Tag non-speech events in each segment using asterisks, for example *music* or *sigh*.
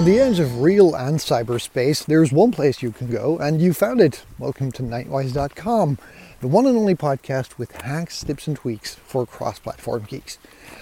On the edge of real and cyberspace, there's one place you can go, and you found it. Welcome to Knightwise.com, the one and only podcast with hacks, tips, and tweaks for cross platform geeks.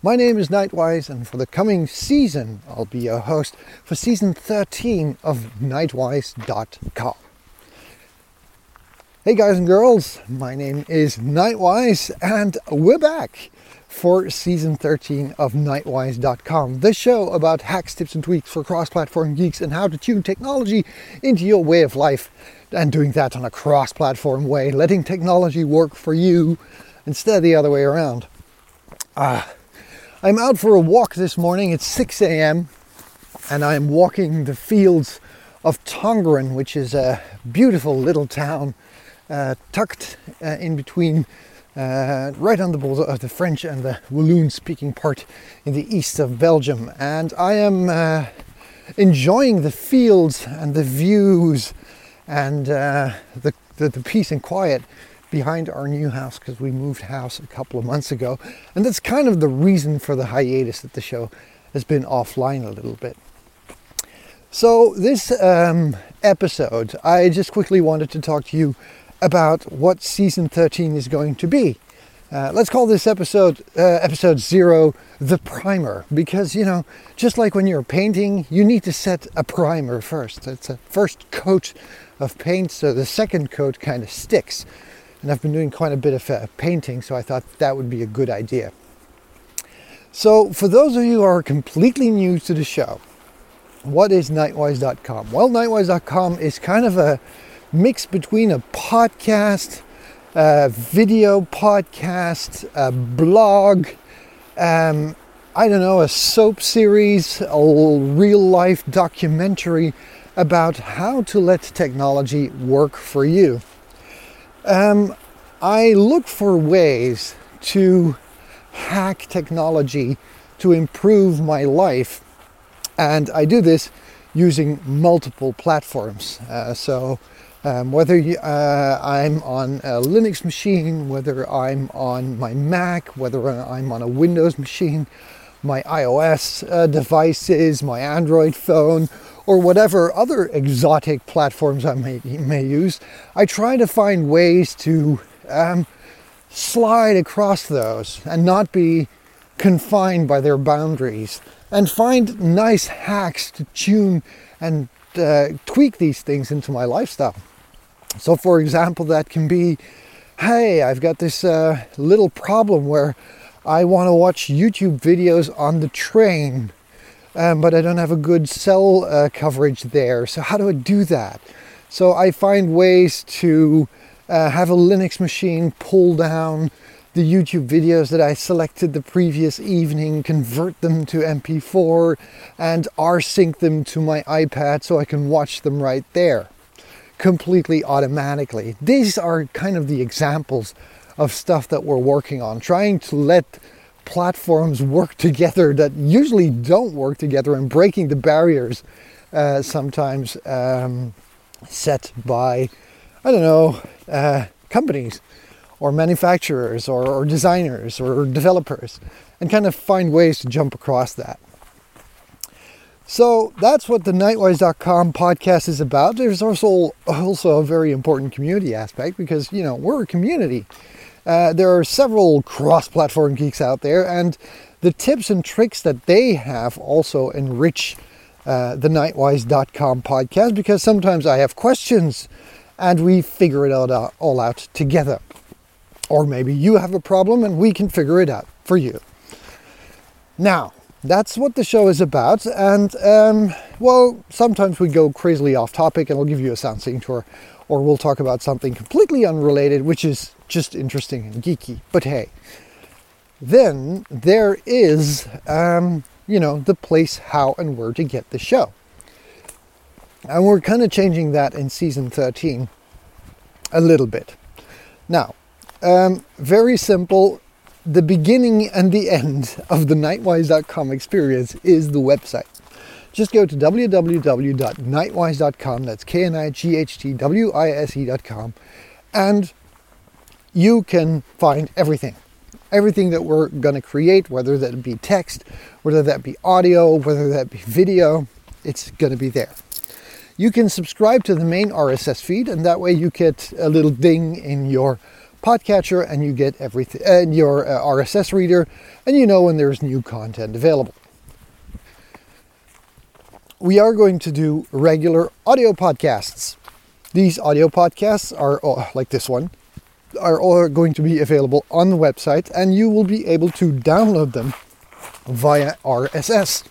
My name is Knightwise, and for the coming season, I'll be your host for season 13 of Knightwise.com. Hey guys and girls, my name is Knightwise, and we're back for season 13 of Knightwise.com, the show about hacks, tips, and tweaks for cross platform geeks and how to tune technology into your way of life and doing that on a cross platform way, letting technology work for you instead of the other way around. Uh, I'm out for a walk this morning. It's 6 a.m. and I'm walking the fields of Tongeren, which is a beautiful little town uh, tucked uh, in between uh, right on the border of the French and the Walloon speaking part in the east of Belgium. And I am uh, enjoying the fields and the views and uh, the, the, the, peace and quiet behind our new house because we moved house a couple of months ago. And that's kind of the reason for the hiatus that the show has been offline a little bit. So, this um, episode, I just quickly wanted to talk to you about what season 13 is going to be. Uh, let's call this episode uh, episode zero the primer because you know just like when you're painting you need to set a primer first. It's a first coat of paint so the second coat kind of sticks. And i've been doing quite a bit of uh, painting so i thought that would be a good idea. So for those of you who are completely new to the show what is knightwise.com well knightwise.com is kind of a mix between a podcast, a video podcast, a blog, um, I don't know, a soap series, a real life documentary about how to let technology work for you. Um, I look for ways to hack technology to improve my life, and I do this using multiple platforms. Uh, so, um, whether uh, I'm on a Linux machine, whether I'm on my Mac, whether I'm on a Windows machine, my iOS uh, devices, my Android phone, or whatever other exotic platforms I may, may use, I try to find ways to um, slide across those and not be confined by their boundaries and find nice hacks to tune and uh, tweak these things into my lifestyle. So, for example, that can be hey, I've got this uh, little problem where I want to watch YouTube videos on the train, um, but I don't have a good cell uh, coverage there. So, how do I do that? So, I find ways to uh, have a Linux machine pull down the YouTube videos that I selected the previous evening, convert them to MP4, and rsync them to my iPad so I can watch them right there completely automatically. These are kind of the examples of stuff that we're working on, trying to let platforms work together that usually don't work together and breaking the barriers uh, sometimes um, set by, I don't know, uh, companies or manufacturers or, or designers or developers and kind of find ways to jump across that. So that's what the knightwise.com podcast is about. There's also also a very important community aspect because you know we're a community. Uh, there are several cross-platform geeks out there, and the tips and tricks that they have also enrich uh, the knightwise.com podcast because sometimes I have questions and we figure it out, all out together. Or maybe you have a problem and we can figure it out for you. Now, that's what the show is about. And um, well, sometimes we go crazily off topic and I'll give you a soundseeing tour, or we'll talk about something completely unrelated, which is just interesting and geeky. But hey, then there is, um, you know, the place, how, and where to get the show. And we're kind of changing that in season 13 a little bit. Now, um, very simple the beginning and the end of the knightwise.com experience is the website. Just go to www.knightwise.com, that's K N I G H T W I S E.com, and you can find everything. Everything that we're going to create, whether that be text, whether that be audio, whether that be video, it's going to be there. You can subscribe to the main RSS feed, and that way you get a little ding in your podcatcher and you get everything and your uh, RSS reader and you know when there's new content available. We are going to do regular audio podcasts. These audio podcasts are oh, like this one are all going to be available on the website and you will be able to download them via RSS,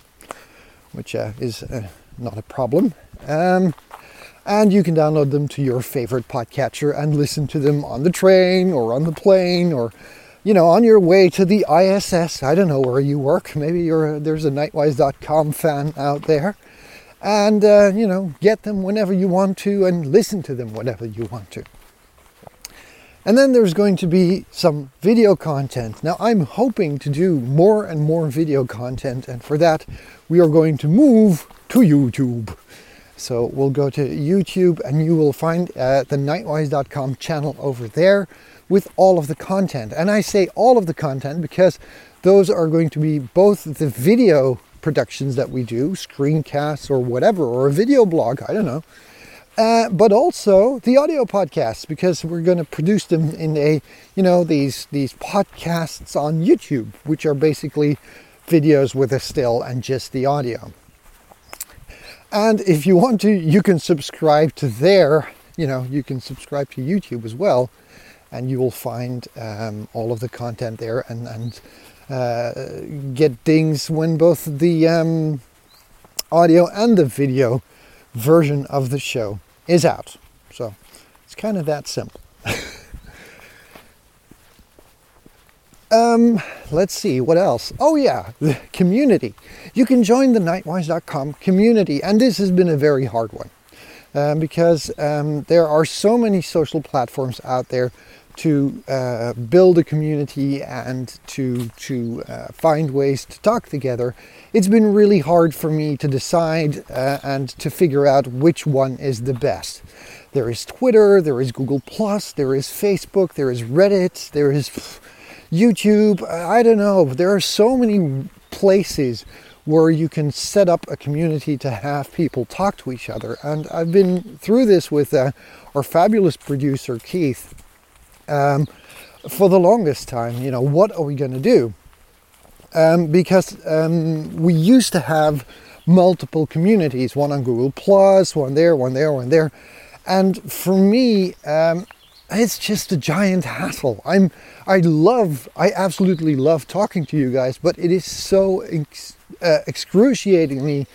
which uh, is uh, not a problem. Um, and you can download them to your favorite podcatcher and listen to them on the train or on the plane or you know on your way to the ISS I don't know where you work. Maybe you're there's a knightwise.com fan out there. And uh, you know get them whenever you want to and listen to them whenever you want to. And then there's going to be some video content. Now, I'm hoping to do more and more video content, and for that, we are going to move to YouTube. So we'll go to YouTube and you will find uh, the knightwise.com channel over there with all of the content. And I say all of the content because those are going to be both the video productions that we do, screencasts or whatever, or a video blog, I don't know. Uh, but also the audio podcasts because we're going to produce them in a, you know, these these podcasts on YouTube, which are basically videos with a still and just the audio. And if you want to, you can subscribe to there. You know, you can subscribe to YouTube as well, and you will find um, all of the content there and and uh, get dings when both the um, audio and the video version of the show is out. So it's kind of that simple. Um, let's see what else. Oh yeah, the community. You can join the Knightwise.com community, and this has been a very hard one um, because um, there are so many social platforms out there to uh, build a community and to to uh, find ways to talk together. It's been really hard for me to decide uh, and to figure out which one is the best. There is Twitter, there is Google Plus, there is Facebook, there is Reddit, there is YouTube, I don't know. There are so many places where you can set up a community to have people talk to each other. And I've been through this with uh, our fabulous producer, Keith, um, for the longest time. You know, what are we going to do? Um, because um, we used to have multiple communities, one on Google Plus, one there, one there, one there. And for me, um, it's just a giant hassle. I'm, I love, I absolutely love talking to you guys, but it is so ex, uh, excruciatingly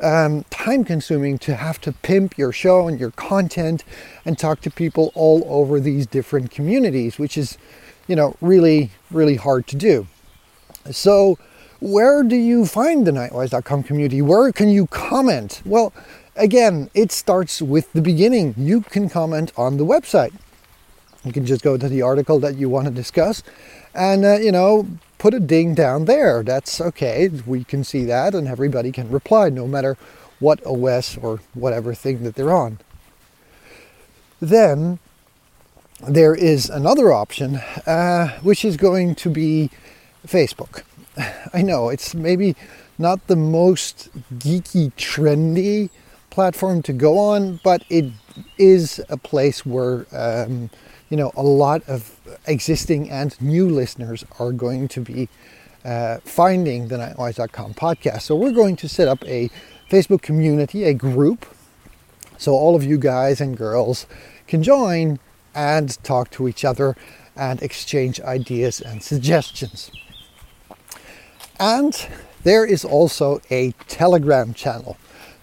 um, time consuming to have to pimp your show and your content and talk to people all over these different communities, which is, you know, really, really hard to do. So, where do you find the knightwise.com community? Where can you comment? Well, again, it starts with the beginning. You can comment on the website. You can just go to the article that you want to discuss and, uh, you know, put a ding down there. That's okay. We can see that and everybody can reply no matter what OS or whatever thing that they're on. Then there is another option, uh, which is going to be Facebook. *laughs* I know it's maybe not the most geeky, trendy platform to go on, but it is a place where um, you know, a lot of existing and new listeners are going to be uh, finding the Knightwise.com podcast. So we're going to set up a Facebook community, a group, so all of you guys and girls can join and talk to each other and exchange ideas and suggestions. And there is also a Telegram channel.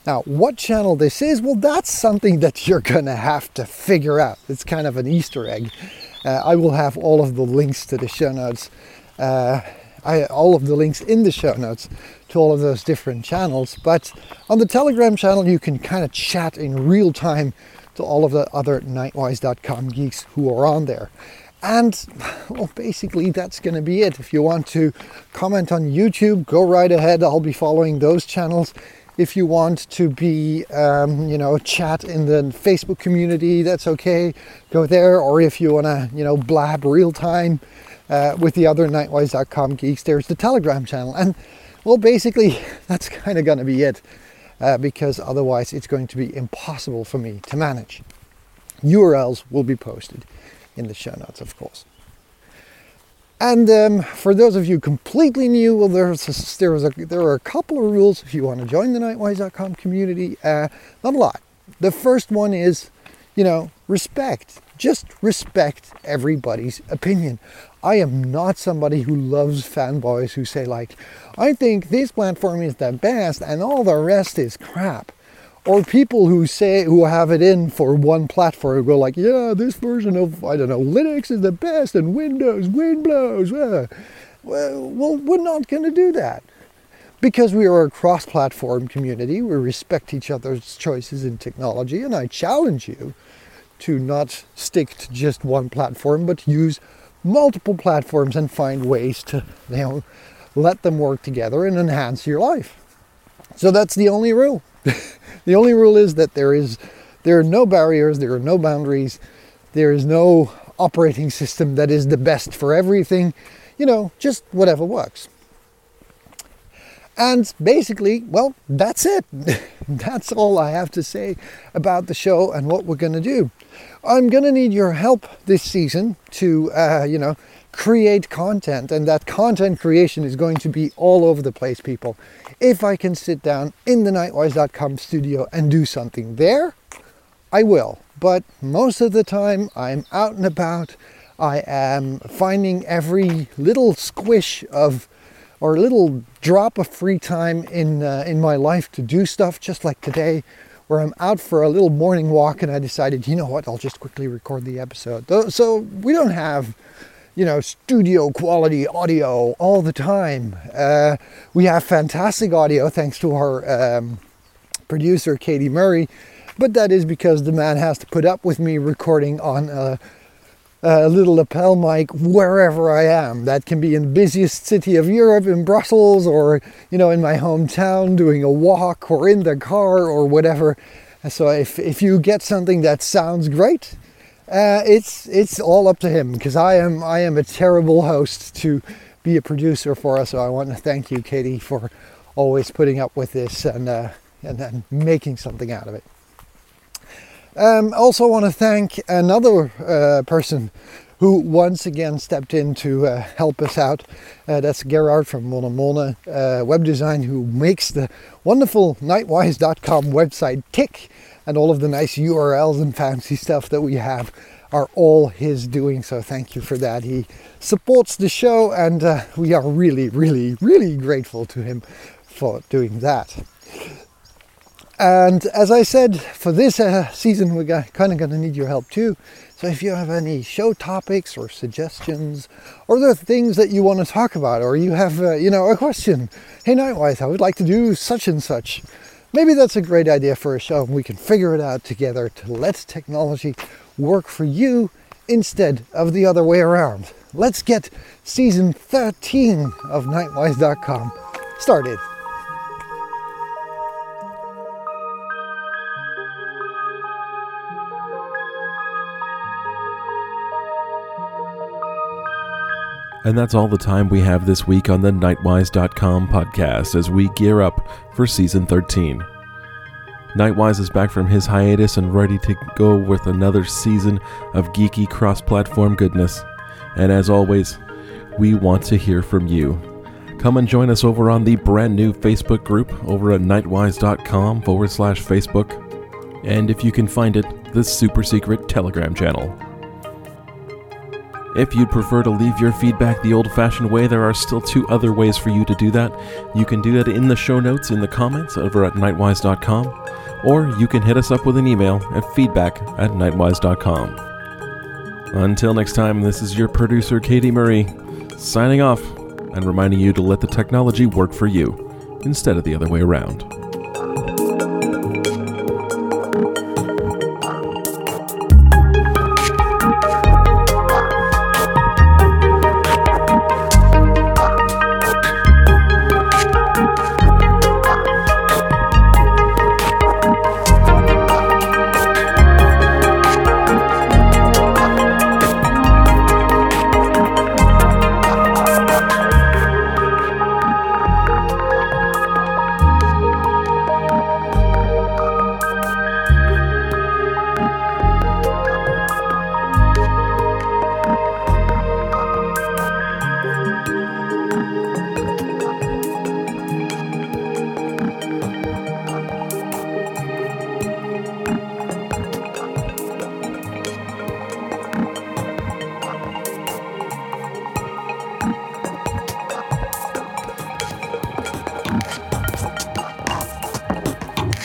Now, what channel this is, well, that's something that you're to have to figure out. It's kind of an Easter egg. Uh, I will have all of the links to the show notes, uh, I, all of the links in the show notes to all of those different channels. But on the Telegram channel, you can kind of chat in real time to all of the other Knightwise.com geeks who are on there. And well, basically, that's going to be it. If you want to comment on YouTube, go right ahead. I'll be following those channels if you want to be, um, you know, chat in the Facebook community, that's okay. Go there. Or if you want to, you know, blab real time uh, with the other Knightwise.com geeks, there's the Telegram channel. And well, basically, *laughs* that's kind of going to be it. uh, because otherwise it's going to be impossible for me to manage. URLs will be posted in the show notes, of course. And um, for those of you completely new, well, there's a, there, a, there are a couple of rules if you want to join the knightwise.com community. Uh, not a lot. The first one is, you know, respect. Just respect everybody's opinion. I am not somebody who loves fanboys who say like, I think this platform is the best and all the rest is crap or people who say who have it in for one platform go like, yeah, this version of I don't know Linux is the best and Windows wind blows. Uh. Well, well, we're not going to do that because we are a cross-platform community. We respect each other's choices in technology, and I challenge you to not stick to just one platform, but use multiple platforms and find ways to you know let them work together and enhance your life. So that's the only rule. *laughs* the only rule is that there is there are no barriers, there are no boundaries, there is no operating system that is the best for everything. You know, just whatever works. And basically, well, that's it. *laughs* that's all I have to say about the show and what we're going to do. I'm going to need your help this season to, uh, you know, create content, and that content creation is going to be all over the place, people. If I can sit down in the knightwise.com studio and do something there, I will. But most of the time, I'm out and about. I am finding every little squish of or little drop of free time in uh, in my life to do stuff just like today where I'm out for a little morning walk and I decided, you know what, I'll just quickly record the episode. So we don't have you know, studio quality audio all the time. Uh, we have fantastic audio thanks to our um, producer, Katie Murray, but that is because the man has to put up with me recording on a, a little lapel mic wherever I am. That can be in the busiest city of Europe, in Brussels, or, you know, in my hometown doing a walk, or in the car, or whatever. So if, if you get something that sounds great, uh, it's it's all up to him because I am I am a terrible host to be a producer for us. So I want to thank you, Katie, for always putting up with this and uh, and, and making something out of it. Um, also want to thank another uh, person who once again stepped in to uh, help us out. Uh, that's Gerard from Mona Mona uh, Web Design, who makes the wonderful Knightwise.com website tick and all of the nice URLs and fancy stuff that we have are all his doing. So thank you for that. He supports the show, and uh, we are really, really, really grateful to him for doing that. And as I said, for this uh, season, we're kind of going to need your help too. So if you have any show topics or suggestions, or are things that you want to talk about, or you have, uh, you know, a question, hey Knightwise, I would like to do such and such maybe that's a great idea for a show and we can figure it out together to let technology work for you instead of the other way around. Let's get season 13 of Knightwise.com started. And that's all the time we have this week on the Knightwise.com podcast as we gear up for season 13. Knightwise is back from his hiatus and ready to go with another season of geeky cross platform goodness. And as always, we want to hear from you. Come and join us over on the brand new Facebook group over at knightwise.com forward slash Facebook. And if you can find it, the super secret Telegram channel. If you'd prefer to leave your feedback the old fashioned way, there are still two other ways for you to do that. You can do that in the show notes in the comments over at knightwise.com, or you can hit us up with an email at feedback at knightwise.com. Until next time, this is your producer, Katie Murray, signing off and reminding you to let the technology work for you instead of the other way around.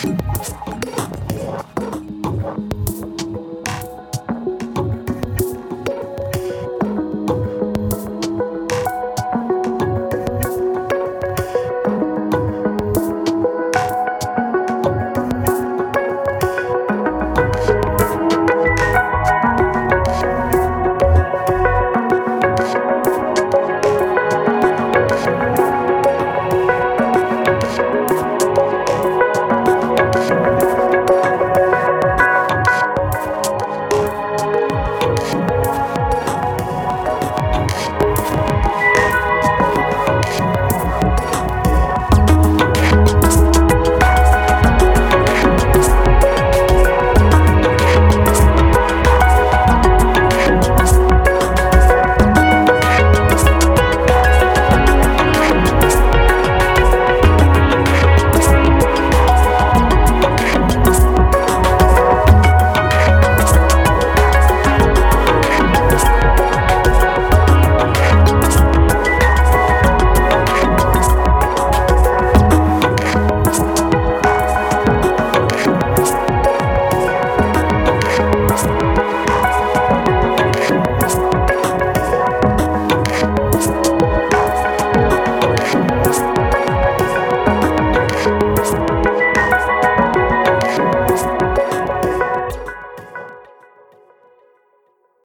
you